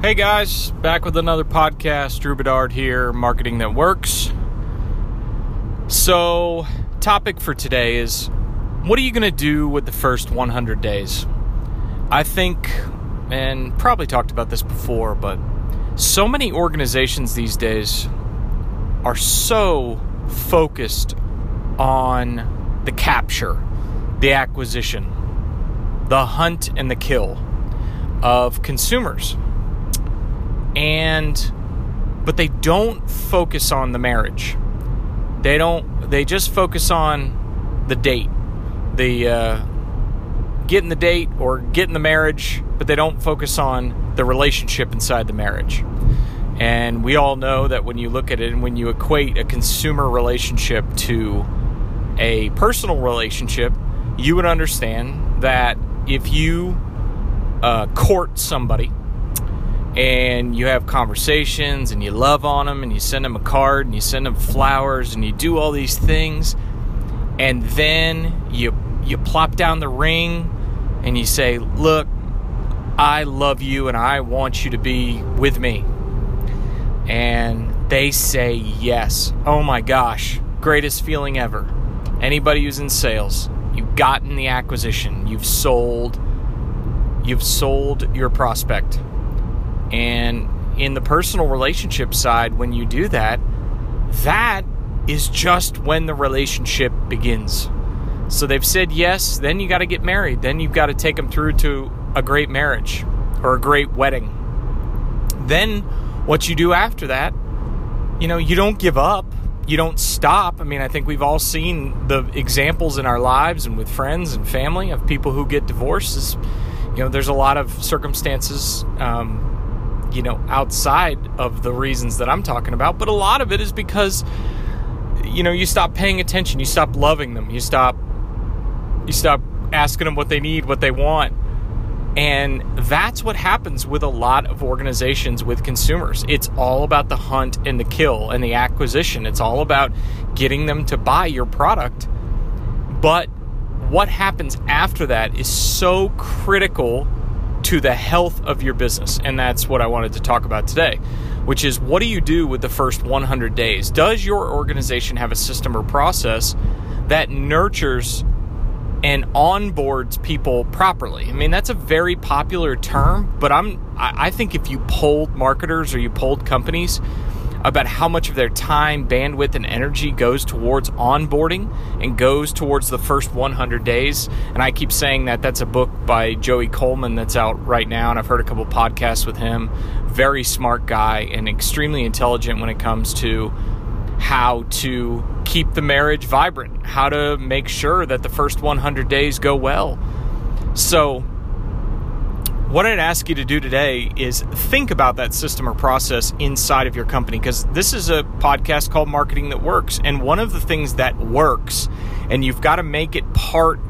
Hey guys, back with another podcast. Drew Bedard here, Marketing That Works. So, topic for today is what are you going to do with the first 100 days? I think, and probably talked about this before, but so many organizations these days are so focused on the capture, the acquisition, the hunt and the kill of consumers and but they don't focus on the marriage. They don't. They just focus on the date, the uh, getting the date or getting the marriage, but they don't focus on the relationship inside the marriage. And we all know that when you look at it and when you equate a consumer relationship to a personal relationship, you would understand that if you uh, court somebody and you have conversations and you love on them and you send them a card and you send them flowers and you do all these things. And then you you plop down the ring and you say look I love you and I want you to be with me. And they say yes. Oh my gosh. Greatest feeling ever. Anybody who's in sales you've gotten the acquisition. You've sold you've sold your prospect and in the personal relationship side, when you do that, that is just when the relationship begins. So they've said yes, then you got to get married. Then you've got to take them through to a great marriage or a great wedding. Then what you do after that, you know, you don't give up. You don't stop. I mean, I think we've all seen the examples in our lives and with friends and family of people who get divorces. You know, there's a lot of circumstances um, you know, outside of the reasons that I'm talking about, but a lot of it is because you know, you stop paying attention, you stop loving them, you stop you stop asking them what they need, what they want. And that's what happens with a lot of organizations with consumers. It's all about the hunt and the kill and the acquisition. It's all about getting them to buy your product. But what happens after that is so critical to the health of your business. And that's what I wanted to talk about today, which is what do you do with the first 100 days? Does your organization have a system or process that nurtures and onboards people properly? I mean, that's a very popular term, but I'm I think if you polled marketers or you polled companies, about how much of their time, bandwidth, and energy goes towards onboarding and goes towards the first 100 days. And I keep saying that that's a book by Joey Coleman that's out right now, and I've heard a couple podcasts with him. Very smart guy and extremely intelligent when it comes to how to keep the marriage vibrant, how to make sure that the first 100 days go well. So, what I'd ask you to do today is think about that system or process inside of your company because this is a podcast called Marketing That Works. And one of the things that works, and you've got to make it part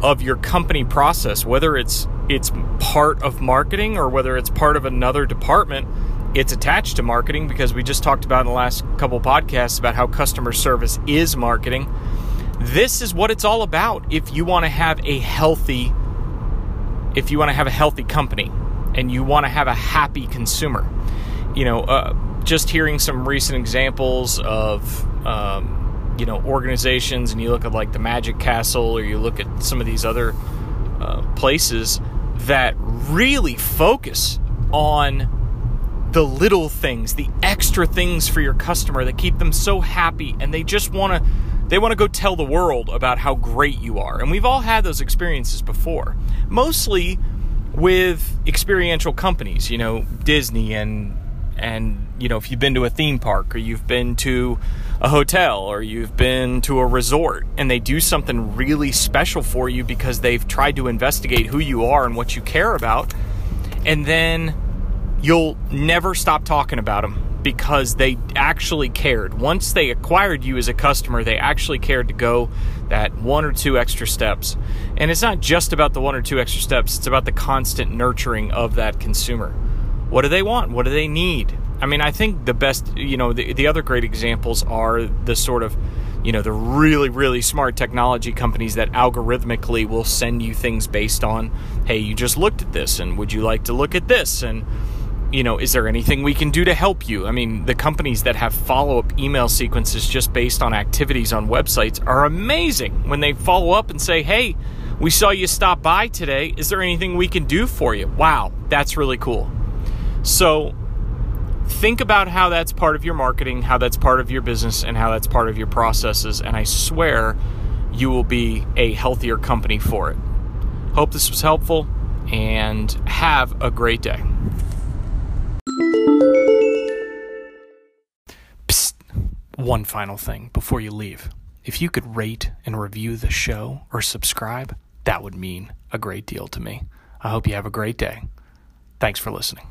of your company process, whether it's it's part of marketing or whether it's part of another department, it's attached to marketing because we just talked about in the last couple podcasts about how customer service is marketing. This is what it's all about if you want to have a healthy if you want to have a healthy company and you want to have a happy consumer. You know, uh, just hearing some recent examples of, um, you know, organizations, and you look at like the Magic Castle, or you look at some of these other uh, places that really focus on the little things, the extra things for your customer that keep them so happy, and they just want to they want to go tell the world about how great you are. And we've all had those experiences before, mostly with experiential companies, you know, Disney and and you know, if you've been to a theme park or you've been to a hotel or you've been to a resort and they do something really special for you because they've tried to investigate who you are and what you care about, and then you'll never stop talking about them because they actually cared. Once they acquired you as a customer, they actually cared to go that one or two extra steps. And it's not just about the one or two extra steps, it's about the constant nurturing of that consumer. What do they want? What do they need? I mean, I think the best, you know, the, the other great examples are the sort of, you know, the really, really smart technology companies that algorithmically will send you things based on, hey, you just looked at this and would you like to look at this? And you know, is there anything we can do to help you? I mean, the companies that have follow up email sequences just based on activities on websites are amazing when they follow up and say, hey, we saw you stop by today. Is there anything we can do for you? Wow, that's really cool. So, think about how that's part of your marketing, how that's part of your business, and how that's part of your processes. And I swear you will be a healthier company for it. Hope this was helpful and have a great day. One final thing before you leave. If you could rate and review the show or subscribe, that would mean a great deal to me. I hope you have a great day. Thanks for listening.